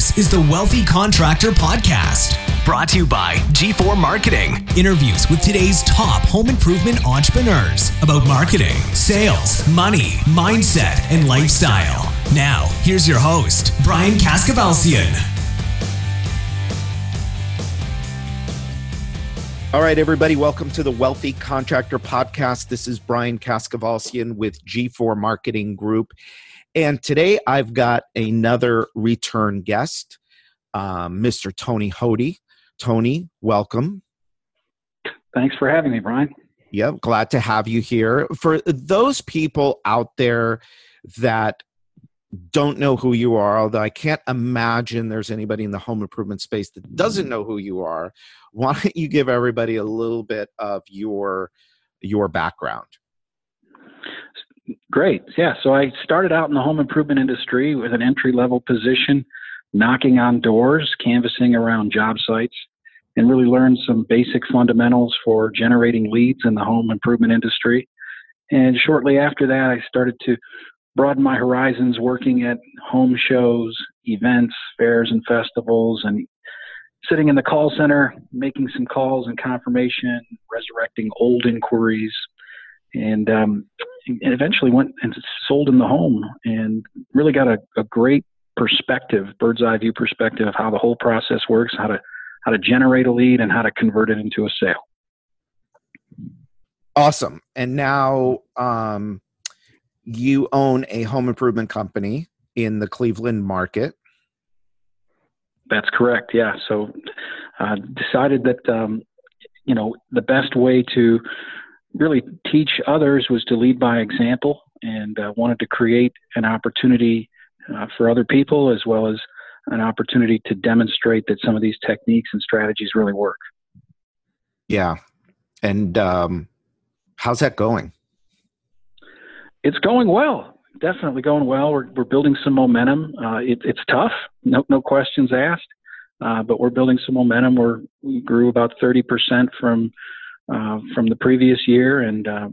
This is the Wealthy Contractor Podcast, brought to you by G4 Marketing. Interviews with today's top home improvement entrepreneurs about marketing, sales, money, mindset, and lifestyle. Now, here's your host, Brian Kaskavalciyan. All right, everybody, welcome to the Wealthy Contractor Podcast. This is Brian Kaskavalciyan with G4 Marketing Group. And today I've got another return guest, um, Mr. Tony Hoty. Tony, welcome. Thanks for having me, Brian. Yep, glad to have you here. For those people out there that don't know who you are, although I can't imagine there's anybody in the home improvement space that doesn't know who you are, why don't you give everybody a little bit of your your background? Great. Yeah. So I started out in the home improvement industry with an entry level position, knocking on doors, canvassing around job sites, and really learned some basic fundamentals for generating leads in the home improvement industry. And shortly after that, I started to broaden my horizons working at home shows, events, fairs, and festivals, and sitting in the call center, making some calls and confirmation, resurrecting old inquiries, and um, and eventually went and sold in the home and really got a, a great perspective, bird's eye view perspective of how the whole process works, how to how to generate a lead and how to convert it into a sale. Awesome. And now um, you own a home improvement company in the Cleveland market. That's correct. Yeah. So uh, decided that um, you know the best way to really teach others was to lead by example and uh, wanted to create an opportunity uh, for other people as well as an opportunity to demonstrate that some of these techniques and strategies really work. Yeah. And um, how's that going? It's going well. Definitely going well. We're, we're building some momentum. Uh, it, it's tough, no, no questions asked, uh, but we're building some momentum. We're, we grew about 30% from from the previous year and uh,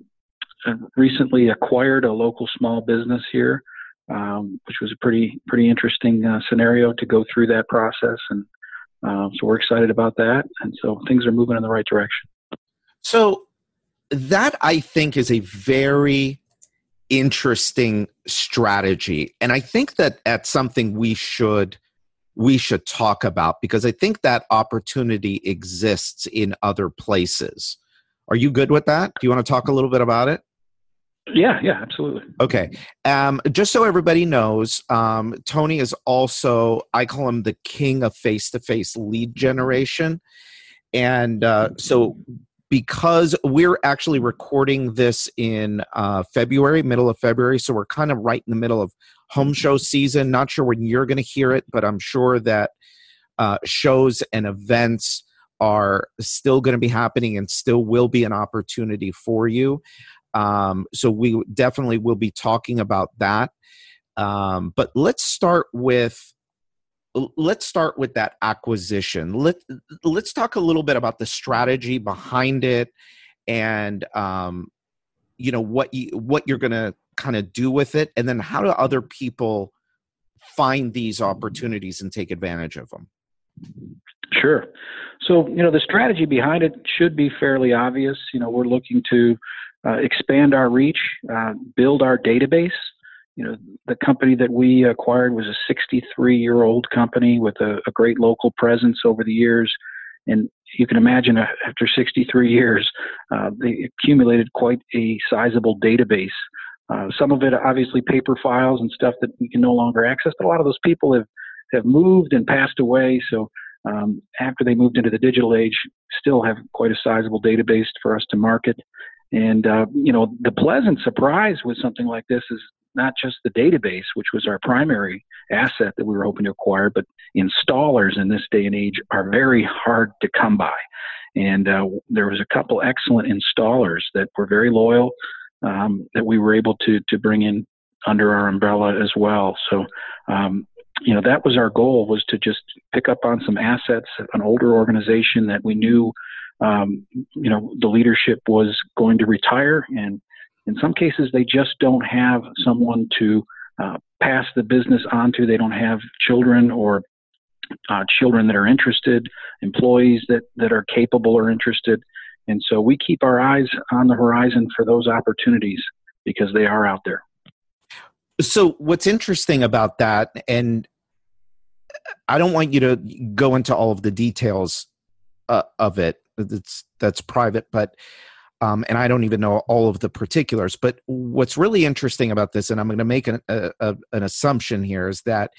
recently acquired a local small business here, um, which was a pretty pretty interesting uh, scenario to go through that process. And uh, so we're excited about that. And so things are moving in the right direction. So that I think is a very interesting strategy and i think that that's something we should we should talk about because i think that opportunity exists in other places are you good with that? Do you want to talk a little bit about it? Yeah, yeah, absolutely. Okay. Um, just so everybody knows, um, Tony is also, I call him the king of face to face lead generation. And uh, so, because we're actually recording this in uh, February, middle of February, so we're kind of right in the middle of home show season. Not sure when you're going to hear it, but I'm sure that uh, shows and events are still going to be happening and still will be an opportunity for you. Um, so we definitely will be talking about that. Um, but let's start with let's start with that acquisition. Let let's talk a little bit about the strategy behind it, and um, you know what you what you're going to kind of do with it, and then how do other people find these opportunities and take advantage of them? Sure. So, you know, the strategy behind it should be fairly obvious. You know, we're looking to uh, expand our reach, uh, build our database. You know, the company that we acquired was a 63 year old company with a, a, great local presence over the years. And you can imagine uh, after 63 years, uh, they accumulated quite a sizable database. Uh, some of it obviously paper files and stuff that we can no longer access, but a lot of those people have, have moved and passed away. So um, after they moved into the digital age, still have quite a sizable database for us to market. And uh, you know, the pleasant surprise with something like this is not just the database, which was our primary asset that we were hoping to acquire, but installers in this day and age are very hard to come by. And uh, there was a couple excellent installers that were very loyal um, that we were able to to bring in under our umbrella as well. So um, you know that was our goal was to just pick up on some assets an older organization that we knew um, you know the leadership was going to retire and in some cases they just don't have someone to uh, pass the business on to they don't have children or uh, children that are interested, employees that, that are capable or interested. And so we keep our eyes on the horizon for those opportunities because they are out there. So, what's interesting about that, and I don't want you to go into all of the details uh, of it. That's that's private, but um, and I don't even know all of the particulars. But what's really interesting about this, and I'm going to make an, a, a, an assumption here, is that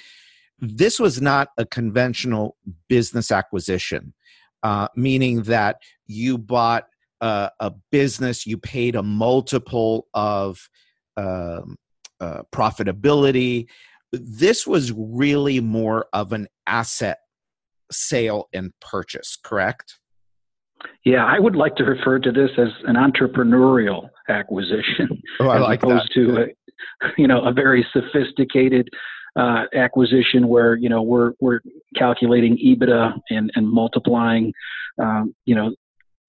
this was not a conventional business acquisition, uh, meaning that you bought a, a, business, you paid a multiple of um, uh, profitability. This was really more of an asset sale and purchase, correct? Yeah, I would like to refer to this as an entrepreneurial acquisition, oh, as like opposed that. to a, you know a very sophisticated uh, acquisition where you know we're we're calculating EBITDA and and multiplying um, you know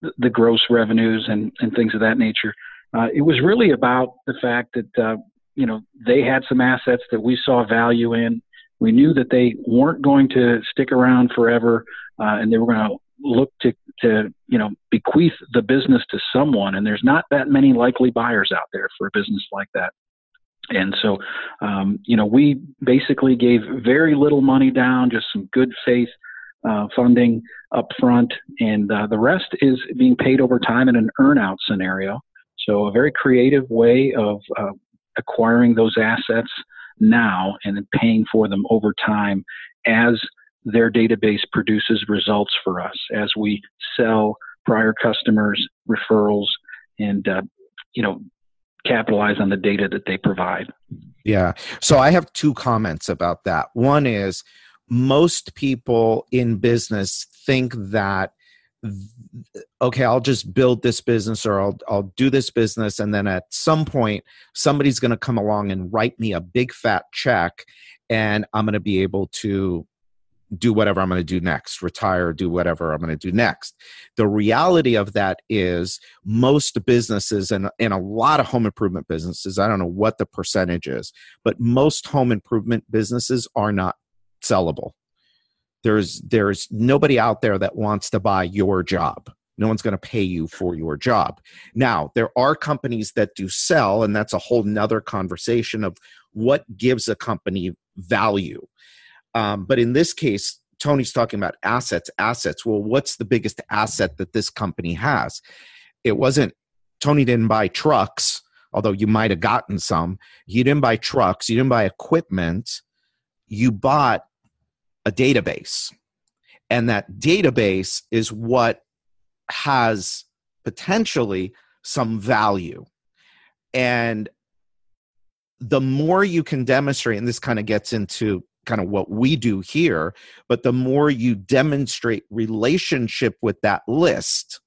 the, the, gross revenues and and things of that nature. Uh, it was really about the fact that uh, you know they had some assets that we saw value in. We knew that they weren't going to stick around forever, uh, and they were going to look to to you know bequeath the business to someone. And there's not that many likely buyers out there for a business like that. And so, um, you know, we basically gave very little money down, just some good faith uh, funding up front, and uh, the rest is being paid over time in an earnout scenario. So, a very creative way of uh, acquiring those assets now and then paying for them over time as their database produces results for us as we sell prior customers referrals and uh, you know capitalize on the data that they provide. Yeah. So I have two comments about that. One is most people in business think that okay, I'll just build this business or I'll I'll do this business and then at some point somebody's going to come along and write me a big fat check and I'm going to be able to do whatever I'm going to do next, retire, do whatever I'm going to do next. The reality of that is most businesses and, and a lot of home improvement businesses, I don't know what the percentage is, but most home improvement businesses are not sellable. There's there's nobody out there that wants to buy your job. No one's going to pay you for your job. Now, there are companies that do sell, and that's a whole nother conversation of what gives a company value um, but in this case, Tony's talking about assets, assets. Well, what's the biggest asset that this company has? It wasn't, Tony didn't buy trucks, although you might have gotten some. You didn't buy trucks, you didn't buy equipment, you bought a database. And that database is what has potentially some value. And the more you can demonstrate, and this kind of gets into kind of what we do here but the more you demonstrate relationship with that list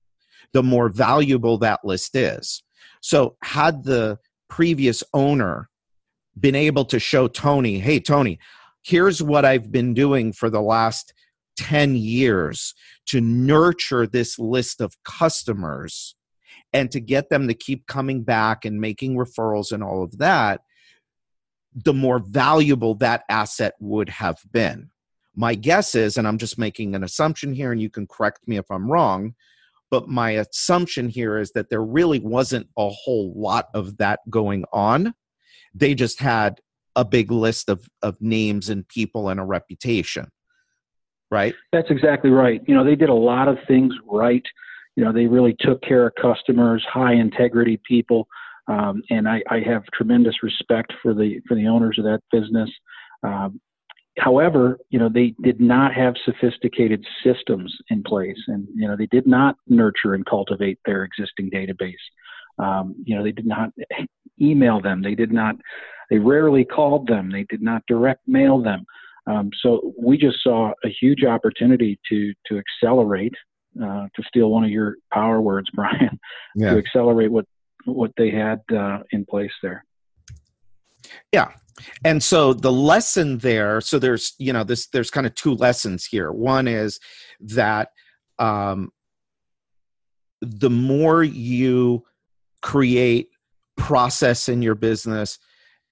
the more valuable that list is so had the previous owner been able to show tony hey tony here's what i've been doing for the last 10 years to nurture this list of customers and to get them to keep coming back and making referrals and all of that the more valuable that asset would have been. My guess is, and I'm just making an assumption here, and you can correct me if I'm wrong, but my assumption here is that there really wasn't a whole lot of that going on. They just had a big list of, of names and people and a reputation. Right? That's exactly right. You know, they did a lot of things right. You know, they really took care of customers, high integrity people um, and I, I, have tremendous respect for the for the owners of that business. Um, however, you know they did not have sophisticated systems in place, and you know they did not nurture and cultivate their existing database. Um, you know they did not email them. They did not. They rarely called them. They did not direct mail them. Um, so we just saw a huge opportunity to to accelerate uh, to steal one of your power words, Brian, yeah. to accelerate what what they had uh, in place there. Yeah. And so the lesson there, so there's, you know, this, there's kind of two lessons here. One is that um, the more you create process in your business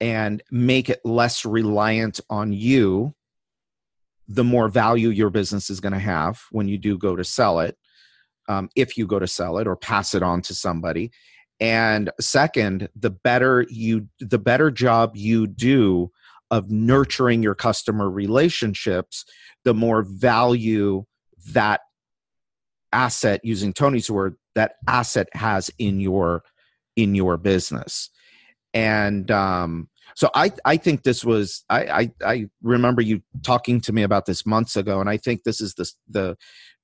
and make it less reliant on you, the more value your business is going to have when you do go to sell it, um, if you go to sell it or pass it on to somebody. And second, the better you, the better job you do of nurturing your customer relationships, the more value that asset, using Tony's word, that asset has in your in your business. And um, so I, I think this was I, I, I remember you talking to me about this months ago, and I think this is the the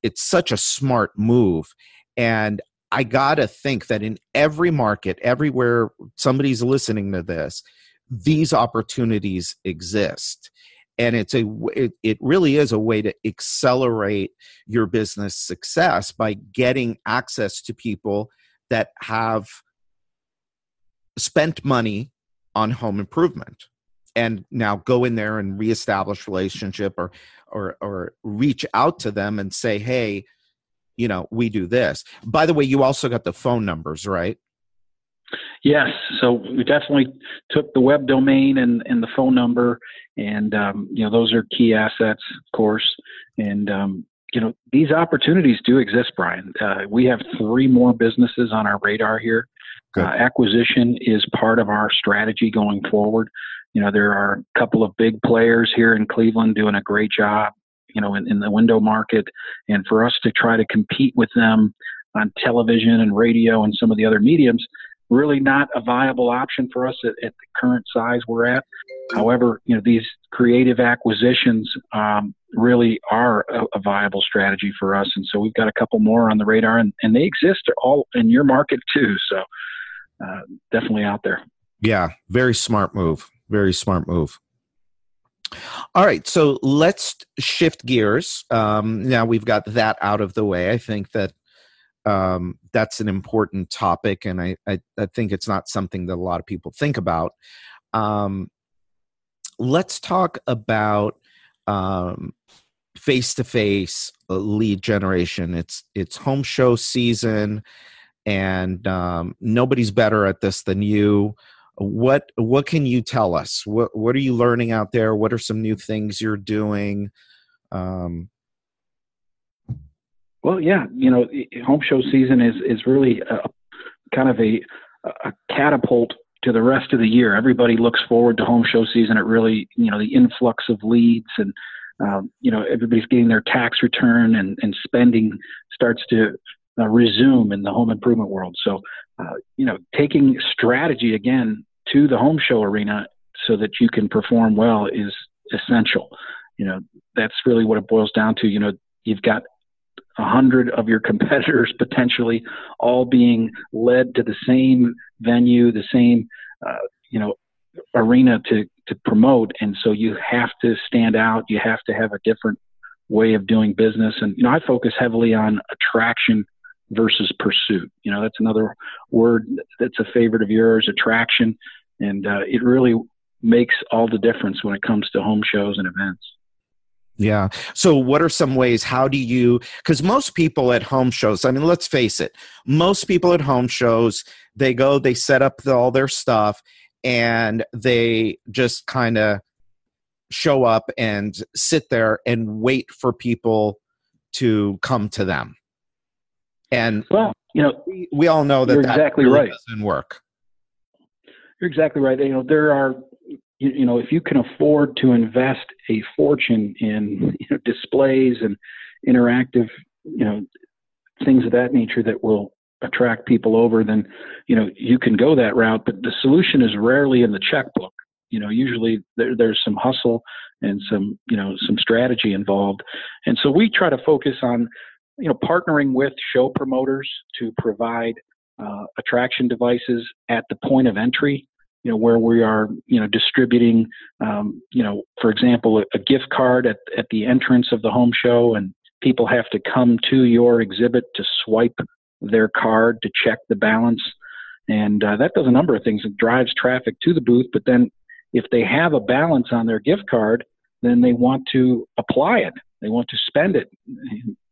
it's such a smart move. And I gotta think that in every market, everywhere somebody's listening to this, these opportunities exist and it's a it, it really is a way to accelerate your business success by getting access to people that have spent money on home improvement and now go in there and reestablish relationship or or or reach out to them and say hey you know we do this by the way you also got the phone numbers right Yes, so we definitely took the web domain and, and the phone number, and um, you know those are key assets, of course. And um, you know these opportunities do exist, Brian. Uh, we have three more businesses on our radar here. Uh, acquisition is part of our strategy going forward. You know there are a couple of big players here in Cleveland doing a great job. You know in, in the window market, and for us to try to compete with them on television and radio and some of the other mediums really not a viable option for us at, at the current size we're at. However, you know these creative acquisitions um, really are a, a, viable strategy for us, and so we've got a couple more on the radar, and, and they exist all in your market too. So uh, definitely out there. Yeah, very smart move. Very smart move. All right, so let's shift gears. Um, now we've got that out of the way. I think that um, that's an important topic, and I, I, I, think it's not something that a lot of people think about. Um, let's talk about face to face lead generation. It's it's home show season, and um, nobody's better at this than you. What what can you tell us? What what are you learning out there? What are some new things you're doing? Um, well, yeah, you know, home show season is is really a, kind of a, a catapult to the rest of the year. Everybody looks forward to home show season. It really, you know, the influx of leads and um, you know everybody's getting their tax return and, and spending starts to uh, resume in the home improvement world. So, uh, you know, taking strategy again to the home show arena so that you can perform well is essential. You know, that's really what it boils down to. You know, you've got a hundred of your competitors potentially all being led to the same venue, the same uh, you know arena to to promote, and so you have to stand out. You have to have a different way of doing business, and you know I focus heavily on attraction versus pursuit. You know that's another word that's a favorite of yours, attraction, and uh, it really makes all the difference when it comes to home shows and events. Yeah. So, what are some ways? How do you? Because most people at home shows, I mean, let's face it, most people at home shows, they go, they set up the, all their stuff, and they just kind of show up and sit there and wait for people to come to them. And well, you know, we, we all know that you're that exactly really right. doesn't work. You're exactly right. You know, there are you, you, know, if you can afford to invest a fortune in you know, displays and interactive, you know, things of that nature that will attract people over, then you know you can go that route. But the solution is rarely in the checkbook. You know, usually there, there's some hustle and some you know some strategy involved, and so we try to focus on you know partnering with show promoters to provide uh, attraction devices at the point of entry you know, where we are, you know, distributing, um, you know, for example, a, a, gift card at, at the entrance of the home show, and people have to come to your exhibit to swipe their card to check the balance. And uh, that does a number of things. It drives traffic to the booth, but then if they have a balance on their gift card, then they want to apply it. They want to spend it,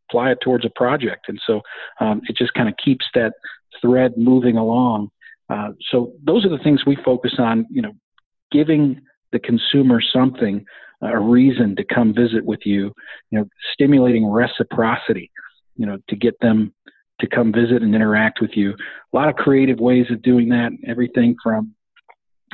apply it towards a project. And so um, it just kind of keeps that thread moving along. Uh, so those are the things we focus on. You know, giving the consumer something a reason to come visit with you, you know, stimulating reciprocity, you know, to get them to come visit and interact with you. A lot of creative ways of doing that. Everything from,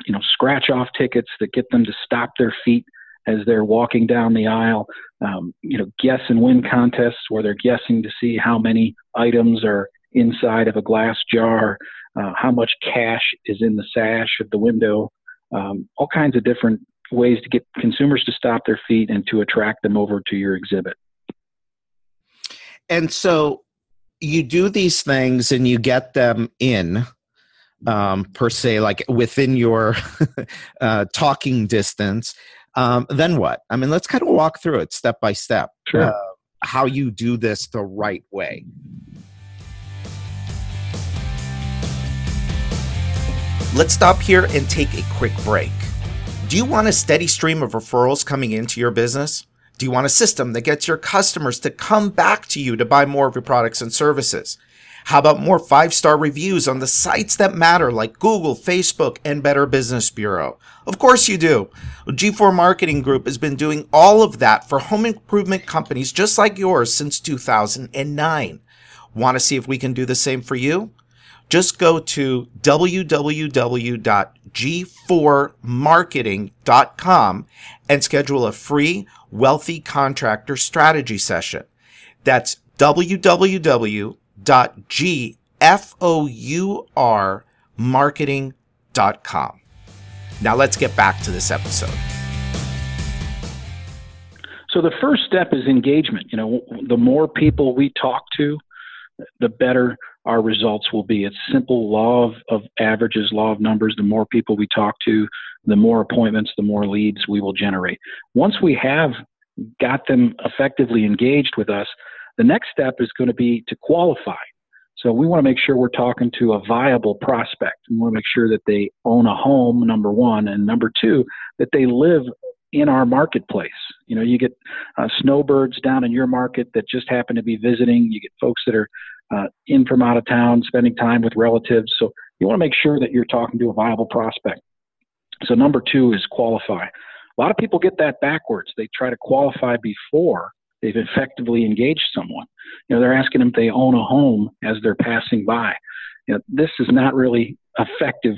you know, scratch off tickets that get them to stop their feet as they're walking down the aisle. Um, you know, guess and win contests where they're guessing to see how many items are inside of a glass jar, uh, how much cash is in the sash of the window. Um, all kinds of different ways to get consumers to stop their feet and to attract them over to your exhibit. And so you do these things and you get them in um, per se, like within your uh, talking distance. Um, then what? I mean, let's kind of walk through it step by step. Sure. Uh, how you do this the right way. Let's stop here and take a quick break. Do you want a steady stream of referrals coming into your business? Do you want a system that gets your customers to come back to you to buy more of your products and services? How about more five star reviews on the sites that matter like Google, Facebook, and Better Business Bureau? Of course you do. G4 Marketing Group has been doing all of that for home improvement companies just like yours since 2009. Want to see if we can do the same for you? Just go to www.g4marketing.com and schedule a free wealthy contractor strategy session. That's www.gfourmarketing.com. Now let's get back to this episode. So the first step is engagement. You know, the more people we talk to, the better our results will be. It's simple law of, of averages, law of numbers. The more people we talk to, the more appointments, the more leads we will generate. Once we have got them effectively engaged with us, the next step is going to be to qualify. So we want to make sure we're talking to a viable prospect. We want to make sure that they own a home, number one, and number two, that they live in our marketplace. You know, you get uh, snowbirds down in your market that just happen to be visiting. You get folks that are uh, in from out of town, spending time with relatives. So you want to make sure that you're talking to a viable prospect. So number two is qualify. A lot of people get that backwards. They try to qualify before they've effectively engaged someone. You know, they're asking them if they own a home as they're passing by. You know, this is not really effective.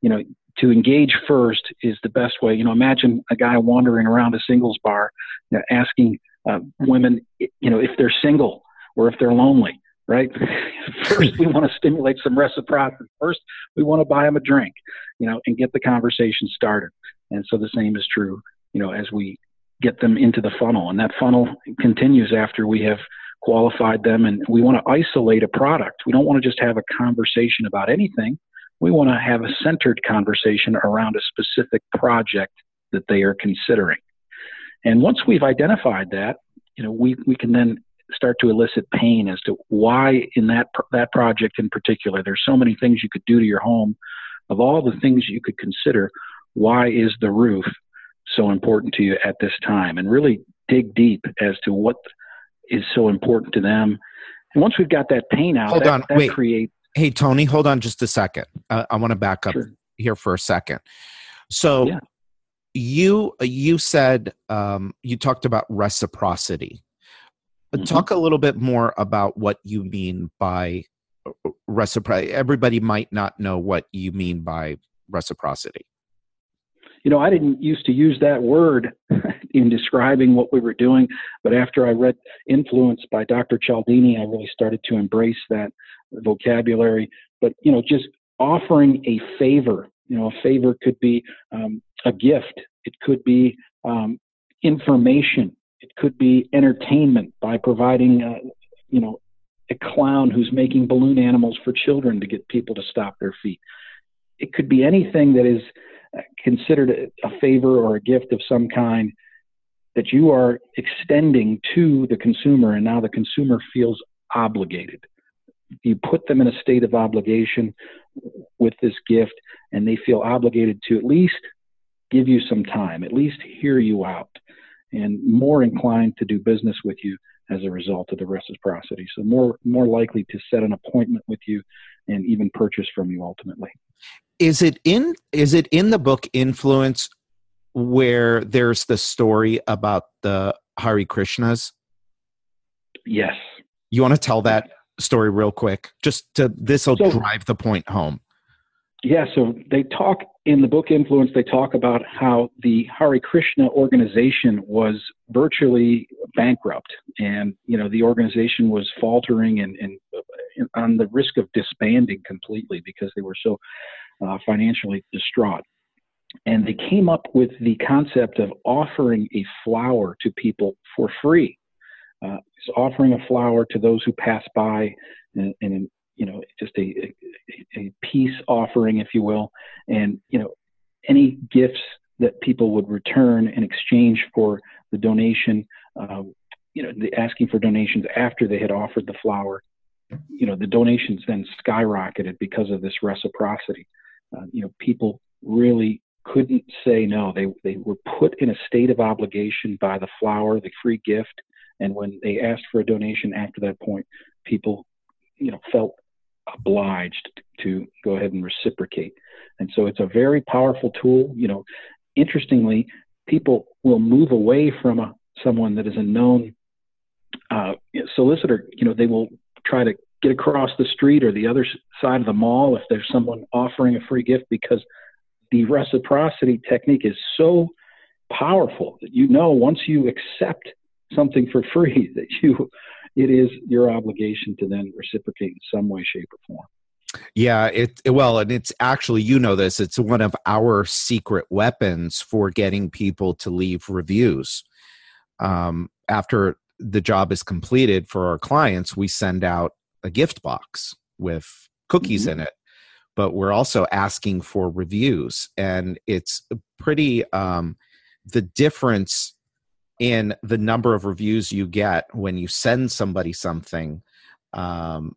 You know, to engage first is the best way. You know, imagine a guy wandering around a singles bar, you know, asking uh, women, you know, if they're single or if they're lonely right? First, we want to stimulate some reciprocity. First, we want to buy them a drink, you know, and get the conversation started. And so the same is true, you know, as we get them into the funnel. And that funnel continues after we have qualified them. And we want to isolate a product. We don't want to just have a conversation about anything. We want to have a centered conversation around a specific project that they are considering. And once we've identified that, you know, we, we can then start to elicit pain as to why in that that project in particular there's so many things you could do to your home of all the things you could consider why is the roof so important to you at this time and really dig deep as to what is so important to them and once we've got that pain out hold that, on that wait create hey tony hold on just a second uh, i want to back up sure. here for a second so yeah. you you said um, you talked about reciprocity Mm-hmm. Talk a little bit more about what you mean by reciprocity. Everybody might not know what you mean by reciprocity. You know, I didn't used to use that word in describing what we were doing, but after I read Influence by Dr. Cialdini, I really started to embrace that vocabulary. But, you know, just offering a favor, you know, a favor could be um, a gift, it could be um, information, it could be entertainment by providing, uh, you know, a clown who's making balloon animals for children to get people to stop their feet. It could be anything that is considered a favor or a gift of some kind that you are extending to the consumer, and now the consumer feels obligated. You put them in a state of obligation with this gift, and they feel obligated to at least give you some time, at least hear you out and more inclined to do business with you as a result of the reciprocity. So more more likely to set an appointment with you and even purchase from you ultimately. Is it in is it in the book influence where there's the story about the Hare Krishnas? Yes. You want to tell that story real quick? Just to this will so, drive the point home. Yeah, so they talk in the book Influence, they talk about how the Hare Krishna organization was virtually bankrupt. And, you know, the organization was faltering and, and on the risk of disbanding completely because they were so uh, financially distraught. And they came up with the concept of offering a flower to people for free. Uh, offering a flower to those who pass by and, and you know, just a, a, a peace offering, if you will, and you know, any gifts that people would return in exchange for the donation. Uh, you know, the asking for donations after they had offered the flower. You know, the donations then skyrocketed because of this reciprocity. Uh, you know, people really couldn't say no. They they were put in a state of obligation by the flower, the free gift, and when they asked for a donation after that point, people, you know, felt obliged to go ahead and reciprocate. And so it's a very powerful tool. You know, interestingly, people will move away from a, someone that is a known uh, solicitor. You know, they will try to get across the street or the other side of the mall if there's someone offering a free gift because the reciprocity technique is so powerful that you know once you accept something for free that you it is your obligation to then reciprocate in some way, shape, or form. Yeah, it well, and it's actually you know this. It's one of our secret weapons for getting people to leave reviews. Um, after the job is completed for our clients, we send out a gift box with cookies mm-hmm. in it, but we're also asking for reviews, and it's pretty. Um, the difference in the number of reviews you get when you send somebody something um,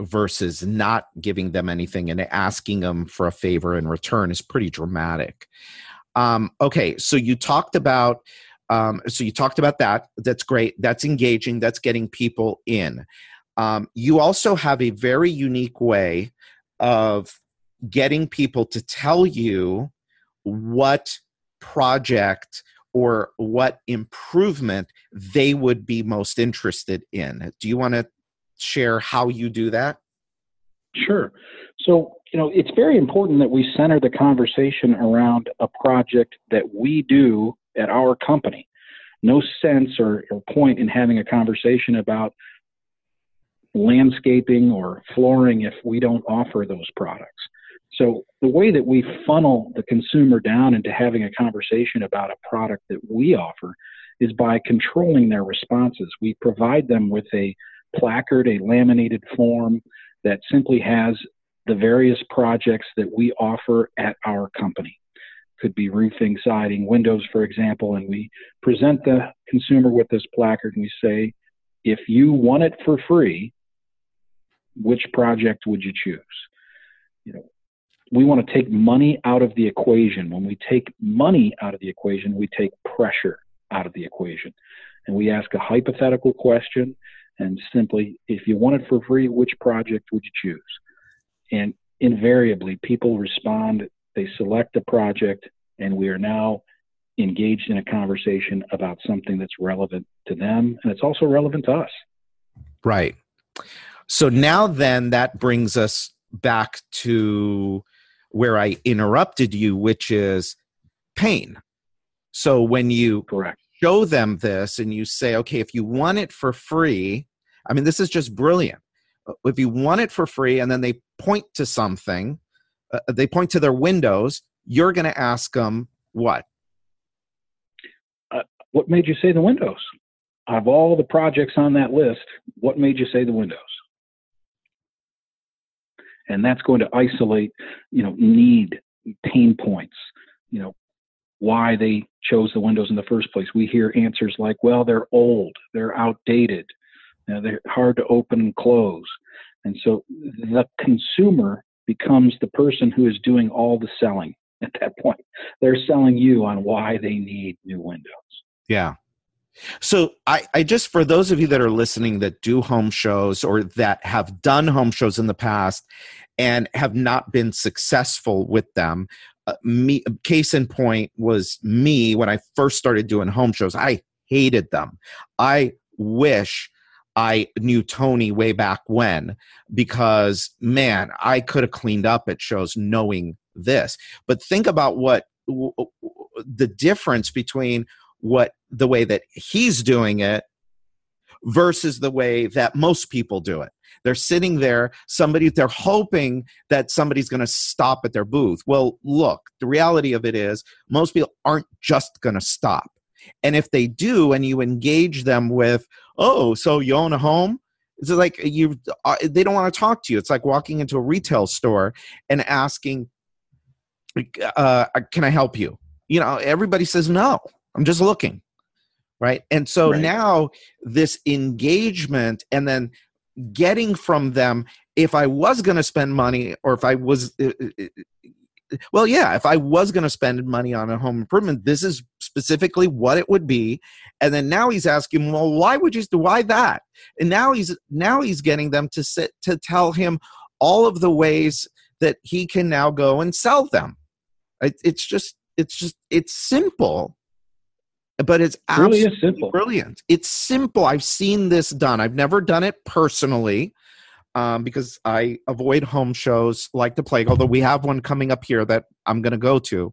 versus not giving them anything and asking them for a favor in return is pretty dramatic. Um, okay, so you talked about um, so you talked about that. That's great. That's engaging. That's getting people in. Um, you also have a very unique way of getting people to tell you what project or what improvement they would be most interested in. Do you want to share how you do that? Sure. So, you know, it's very important that we center the conversation around a project that we do at our company. No sense or, or point in having a conversation about landscaping or flooring if we don't offer those products. So the way that we funnel the consumer down into having a conversation about a product that we offer is by controlling their responses. We provide them with a placard, a laminated form that simply has the various projects that we offer at our company. Could be roofing, siding, windows, for example, and we present the consumer with this placard and we say, if you want it for free, which project would you choose? You know, we want to take money out of the equation. When we take money out of the equation, we take pressure out of the equation. And we ask a hypothetical question and simply, if you want it for free, which project would you choose? And invariably, people respond, they select a project, and we are now engaged in a conversation about something that's relevant to them and it's also relevant to us. Right. So now then that brings us back to where I interrupted you, which is pain. So when you Correct. show them this and you say, okay, if you want it for free, I mean, this is just brilliant. Uh, if you want it for free and then they point to something, uh, they point to their windows, you're going to ask them what? Uh, what made you say the windows? Of all the projects on that list, what made you say the windows? And that's going to isolate you know need pain points you know why they chose the windows in the first place. We hear answers like well they're old they're outdated you know, they're hard to open and close. And so the consumer becomes the person who is doing all the selling at that point. They're selling you on why they need new windows. Yeah so I, I just for those of you that are listening that do home shows or that have done home shows in the past and have not been successful with them. Uh, me, case in point was me when I first started doing home shows. I hated them. I wish I knew Tony way back when because man, I could have cleaned up at shows knowing this. But think about what w- the difference between what the way that he's doing it versus the way that most people do it. They're sitting there, somebody, they're hoping that somebody's going to stop at their booth. Well, look, the reality of it is most people aren't just going to stop. And if they do, and you engage them with, oh, so you own a home? It's like you, uh, they don't want to talk to you. It's like walking into a retail store and asking, uh, can I help you? You know, everybody says no. I'm just looking, right? And so right. now this engagement, and then getting from them if I was going to spend money or if I was uh, uh, uh, well yeah if i was going to spend money on a home improvement this is specifically what it would be and then now he's asking well why would you why that and now he's now he's getting them to sit to tell him all of the ways that he can now go and sell them it, it's just it's just it's simple but it's absolutely really simple. brilliant. It's simple. I've seen this done. I've never done it personally um, because I avoid home shows like the plague. Although we have one coming up here that I'm going to go to,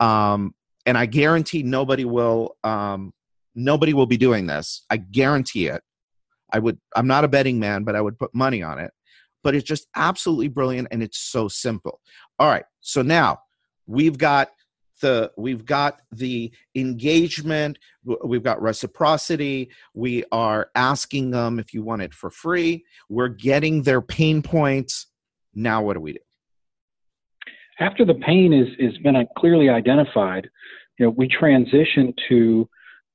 um, and I guarantee nobody will. Um, nobody will be doing this. I guarantee it. I would. I'm not a betting man, but I would put money on it. But it's just absolutely brilliant, and it's so simple. All right. So now we've got the we've got the engagement we've got reciprocity we are asking them if you want it for free we're getting their pain points. Now what do we do? After the pain is is been uh, clearly identified you know we transition to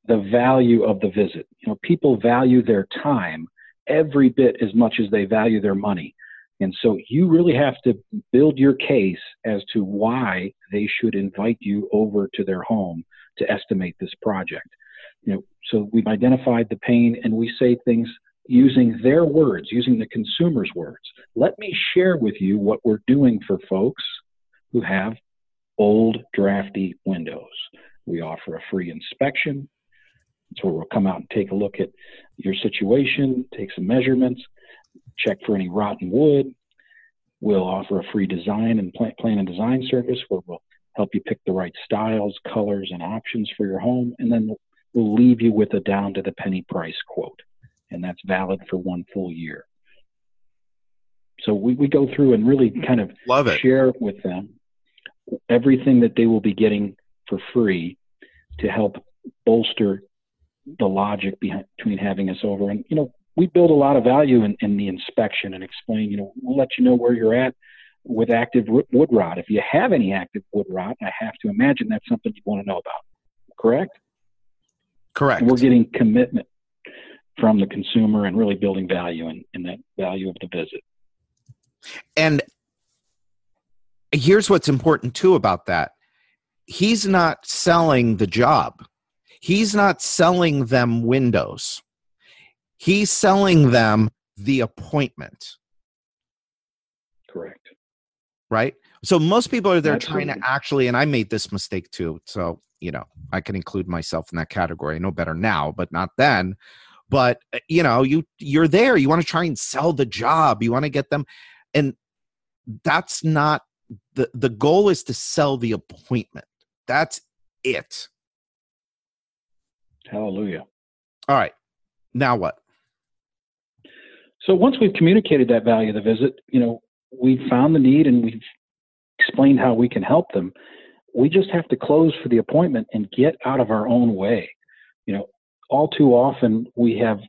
the value of the visit. You know people value their time every bit as much as they value their money and so you really have to build your case as to why they should invite you over to their home to estimate this project. You know, so we've identified the pain and we say things using their words, using the consumer's words. Let me share with you what we're doing for folks who have old drafty windows. We offer a free inspection. So we'll come out and take a look at your situation, take some measurements, check for any rotten wood. We'll offer a free design and plan, plan and design service where we'll help you pick the right styles, colors, and options for your home. And then we'll leave you with a down to the penny price quote. And that's valid for one full year. So we, we go through and really kind of Love it. share with them everything that they will be getting for free to help bolster the logic behind, between having us over. And, you know, we build a lot of value in, in the inspection and explain, you know, we'll let you know where you're at with active wood rot. If you have any active wood rot, I have to imagine that's something you want to know about. Correct? Correct. And we're getting commitment from the consumer and really building value in, in that value of the visit. And here's what's important too about that he's not selling the job, he's not selling them windows He's selling them the appointment. Correct. Right? So most people are there Absolutely. trying to actually, and I made this mistake too. So, you know, I can include myself in that category. I know better now, but not then. But uh, you know, you you're there. You want to try and sell the job. You want to get them, and that's not the the goal. Is to sell the appointment. That's it. Hallelujah. All right. Now what? So once we've communicated that value of the visit, you know, we've found the need and we've explained how we can help them. We just have to close for the appointment and get out of our own way. You know, all too often we have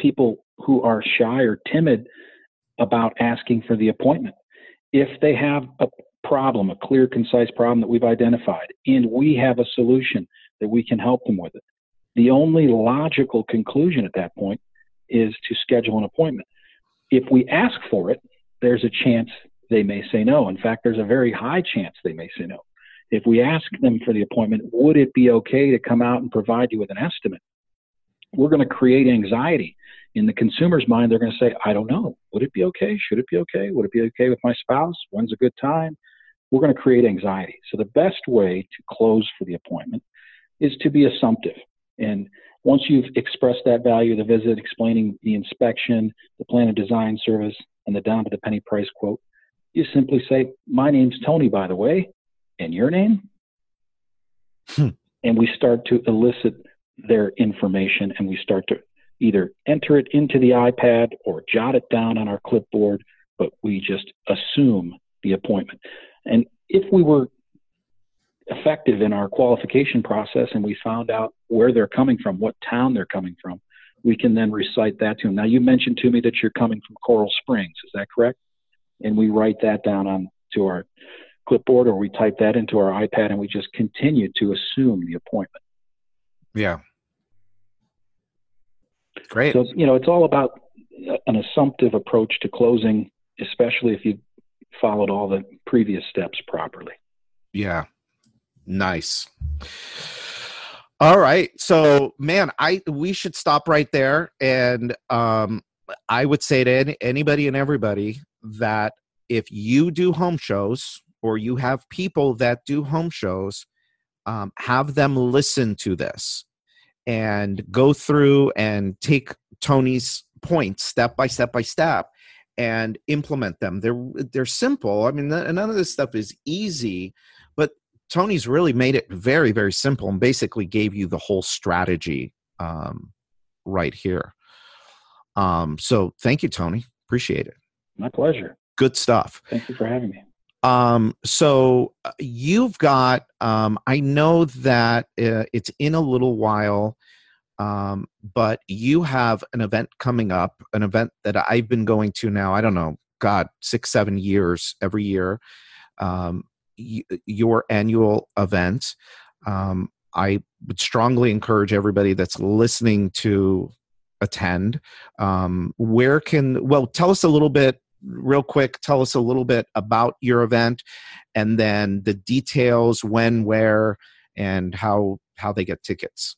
people who are shy or timid about asking for the appointment. If they have a problem, a clear, concise problem that we've identified, and we have a solution that we can help them with it, the only logical conclusion at that point is to schedule an appointment. If we ask for it, there's a chance they may say no. In fact, there's a very high chance they may say no. If we ask them for the appointment, would it be okay to come out and provide you with an estimate? We're going to create anxiety in the consumer's mind, they're going to say, I don't know. Would it be okay? Should it be okay? Would it be okay with my spouse? When's a good time? We're going to create anxiety. So the best way to close for the appointment is to be assumptive. And once you've expressed that value of the visit, explaining the inspection, the plan of design service, and the down to the penny price quote, you simply say, My name's Tony, by the way, and your name? Hmm. And we start to elicit their information and we start to either enter it into the iPad or jot it down on our clipboard, but we just assume the appointment. And if we were effective in our qualification process and we found out where they're coming from, what town they're coming from, we can then recite that to them. Now, you mentioned to me that you're coming from Coral Springs. Is that correct? And we write that down on to our clipboard or we type that into our iPad and we just continue to assume the appointment. Yeah. Great. So, you know, it's all about an assumptive approach to closing, especially if you followed all the previous steps properly. Yeah. Nice. All right. So, man, I we should stop right there and um I would say to any, anybody and everybody that if you do home shows or you have people that do home shows, um, have them listen to this and go through and take Tony's points step by step by step and implement them. They're they're simple. I mean, none of this stuff is easy, Tony's really made it very very simple and basically gave you the whole strategy um, right here. Um, so thank you, Tony. Appreciate it. My pleasure. Good stuff. Thank you for having me. Um, so uh, you've got, um, I know that uh, it's in a little while, um, but you have an event coming up, an event that I've been going to now, I don't know, God, six, seven years every year, um, your annual event. Um, I would strongly encourage everybody that's listening to attend. Um, where can, well, tell us a little bit real quick tell us a little bit about your event and then the details when where and how how they get tickets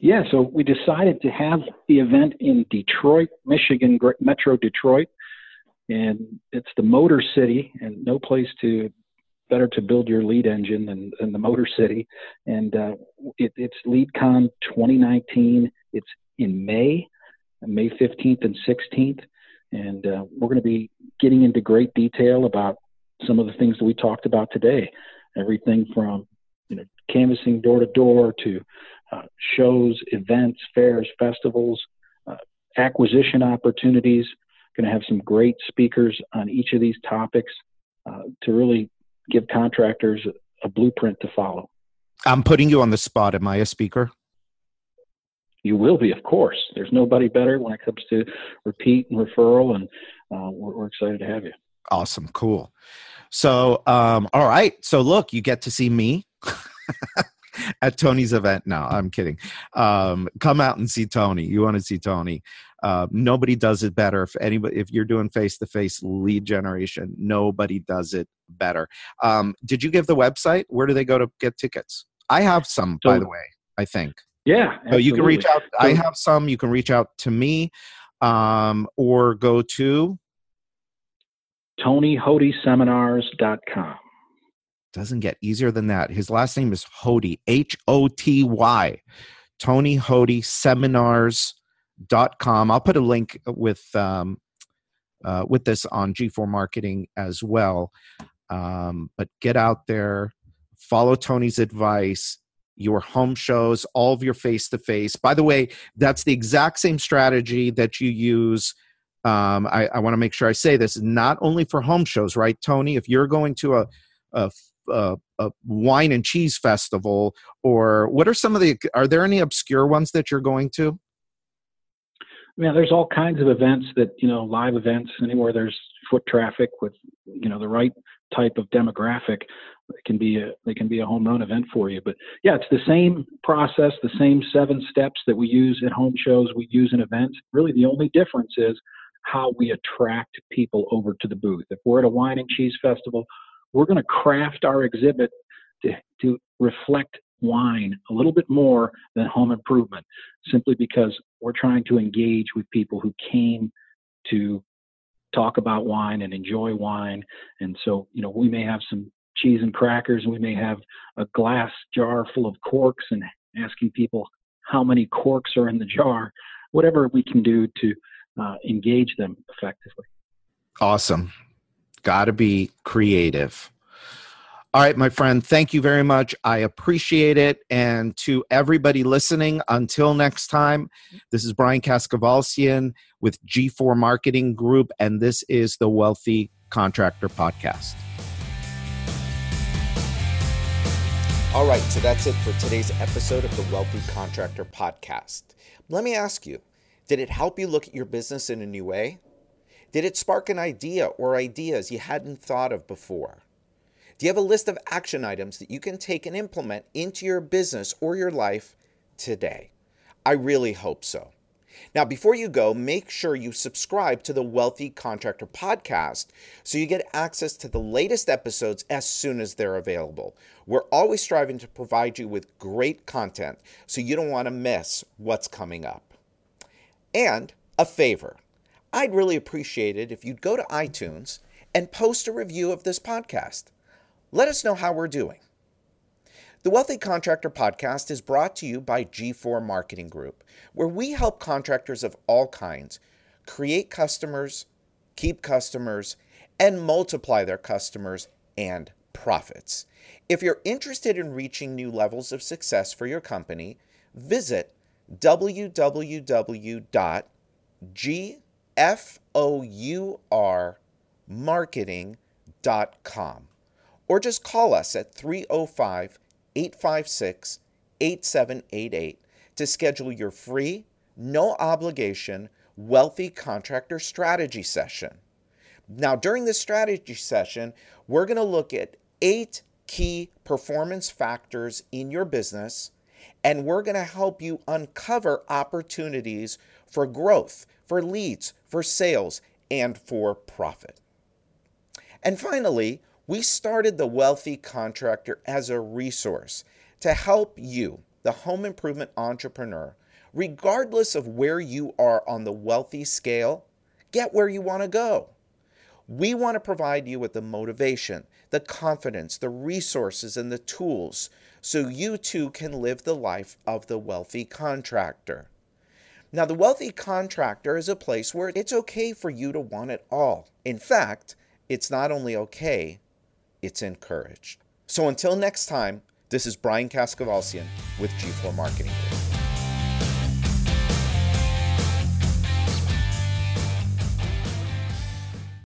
yeah so we decided to have the event in detroit michigan metro detroit and it's the motor city and no place to better to build your lead engine than, than the motor city and uh, it, it's leadcon 2019 it's in may may 15th and 16th and uh, we're going to be getting into great detail about some of the things that we talked about today. Everything from you know canvassing door to door to uh, shows, events, fairs, festivals, uh, acquisition opportunities. Going to have some great speakers on each of these topics uh, to really give contractors a blueprint to follow. I'm putting you on the spot. Am I a speaker? You will be, of course. There's nobody better when it comes to repeat and referral, and uh, we're, we're, excited to have you. Awesome, cool. So, um, all right. So, look, you get to see me at Tony's event. No, I'm kidding. Um, come out and see Tony. You want to see Tony? Uh, nobody does it better. If anybody, if you're doing face to face lead generation, nobody does it better. Um, did you give the website? Where do they go to get tickets? I have some, so, by the way. I think. Yeah. So you can reach out. I have some. You can reach out to me um, or go to TonyHotySeminars.com. Doesn't get easier than that. His last name is Hody, Hoty, H O T Y. TonyHotySeminars.com. I'll put a link with um, uh, with this on G4 Marketing as well. Um, but get out there, follow Tony's advice, your home shows, all of your face to face. By the way, that's the exact same strategy that you use. Um, I, I want to make sure I say this not only for home shows, right, Tony? If you're going to a, a, a, a wine and cheese festival, or what are some of the, are there any obscure ones that you're going to? Yeah, there's all kinds of events that, you know, live events, anywhere there's foot traffic with, you know, the right type of demographic it can be a it can be a home run event for you. But yeah, it's the same process, the same seven steps that we use at home shows, we use in events. Really, the only difference is how we attract people over to the booth. If we're at a wine and cheese festival, we're going to craft our exhibit to, to reflect wine a little bit more than home improvement, simply because we're trying to engage with people who came to talk about wine and enjoy wine. And so, you know, we may have some cheese and crackers, and we may have a glass jar full of corks and asking people how many corks are in the jar, whatever we can do to uh, engage them effectively. Awesome. Got to be creative. All right, my friend, thank you very much. I appreciate it. And to everybody listening, until next time, this is Brian Kaskavalciyan with G4 Marketing Group, and this is the Wealthy Contractor Podcast. All right, so that's it for today's episode of the Wealthy Contractor Podcast. Let me ask you did it help you look at your business in a new way? Did it spark an idea or ideas you hadn't thought of before? Do you have a list of action items that you can take and implement into your business or your life today? I really hope so. Now, before you go, make sure you subscribe to the Wealthy Contractor Podcast so you get access to the latest episodes as soon as they're available. We're always striving to provide you with great content so you don't want to miss what's coming up. And a favor I'd really appreciate it if you'd go to iTunes and post a review of this podcast. Let us know how we're doing. The Wealthy Contractor Podcast is brought to you by G4 Marketing Group, where we help contractors of all kinds create customers, keep customers, and multiply their customers and profits. If you're interested in reaching new levels of success for your company, visit www.gfourmarketing.com or just call us at 305 856 8788 to schedule your free, no obligation, wealthy contractor strategy session. Now, during this strategy session, we're going to look at eight key performance factors in your business, and we're going to help you uncover opportunities for growth, for leads, for sales, and for profit. And finally, we started the Wealthy Contractor as a resource to help you, the home improvement entrepreneur, regardless of where you are on the wealthy scale, get where you want to go. We want to provide you with the motivation, the confidence, the resources, and the tools so you too can live the life of the wealthy contractor. Now, the wealthy contractor is a place where it's okay for you to want it all. In fact, it's not only okay, it's encouraged. So until next time, this is Brian Kaskavalciyan with G4 Marketing.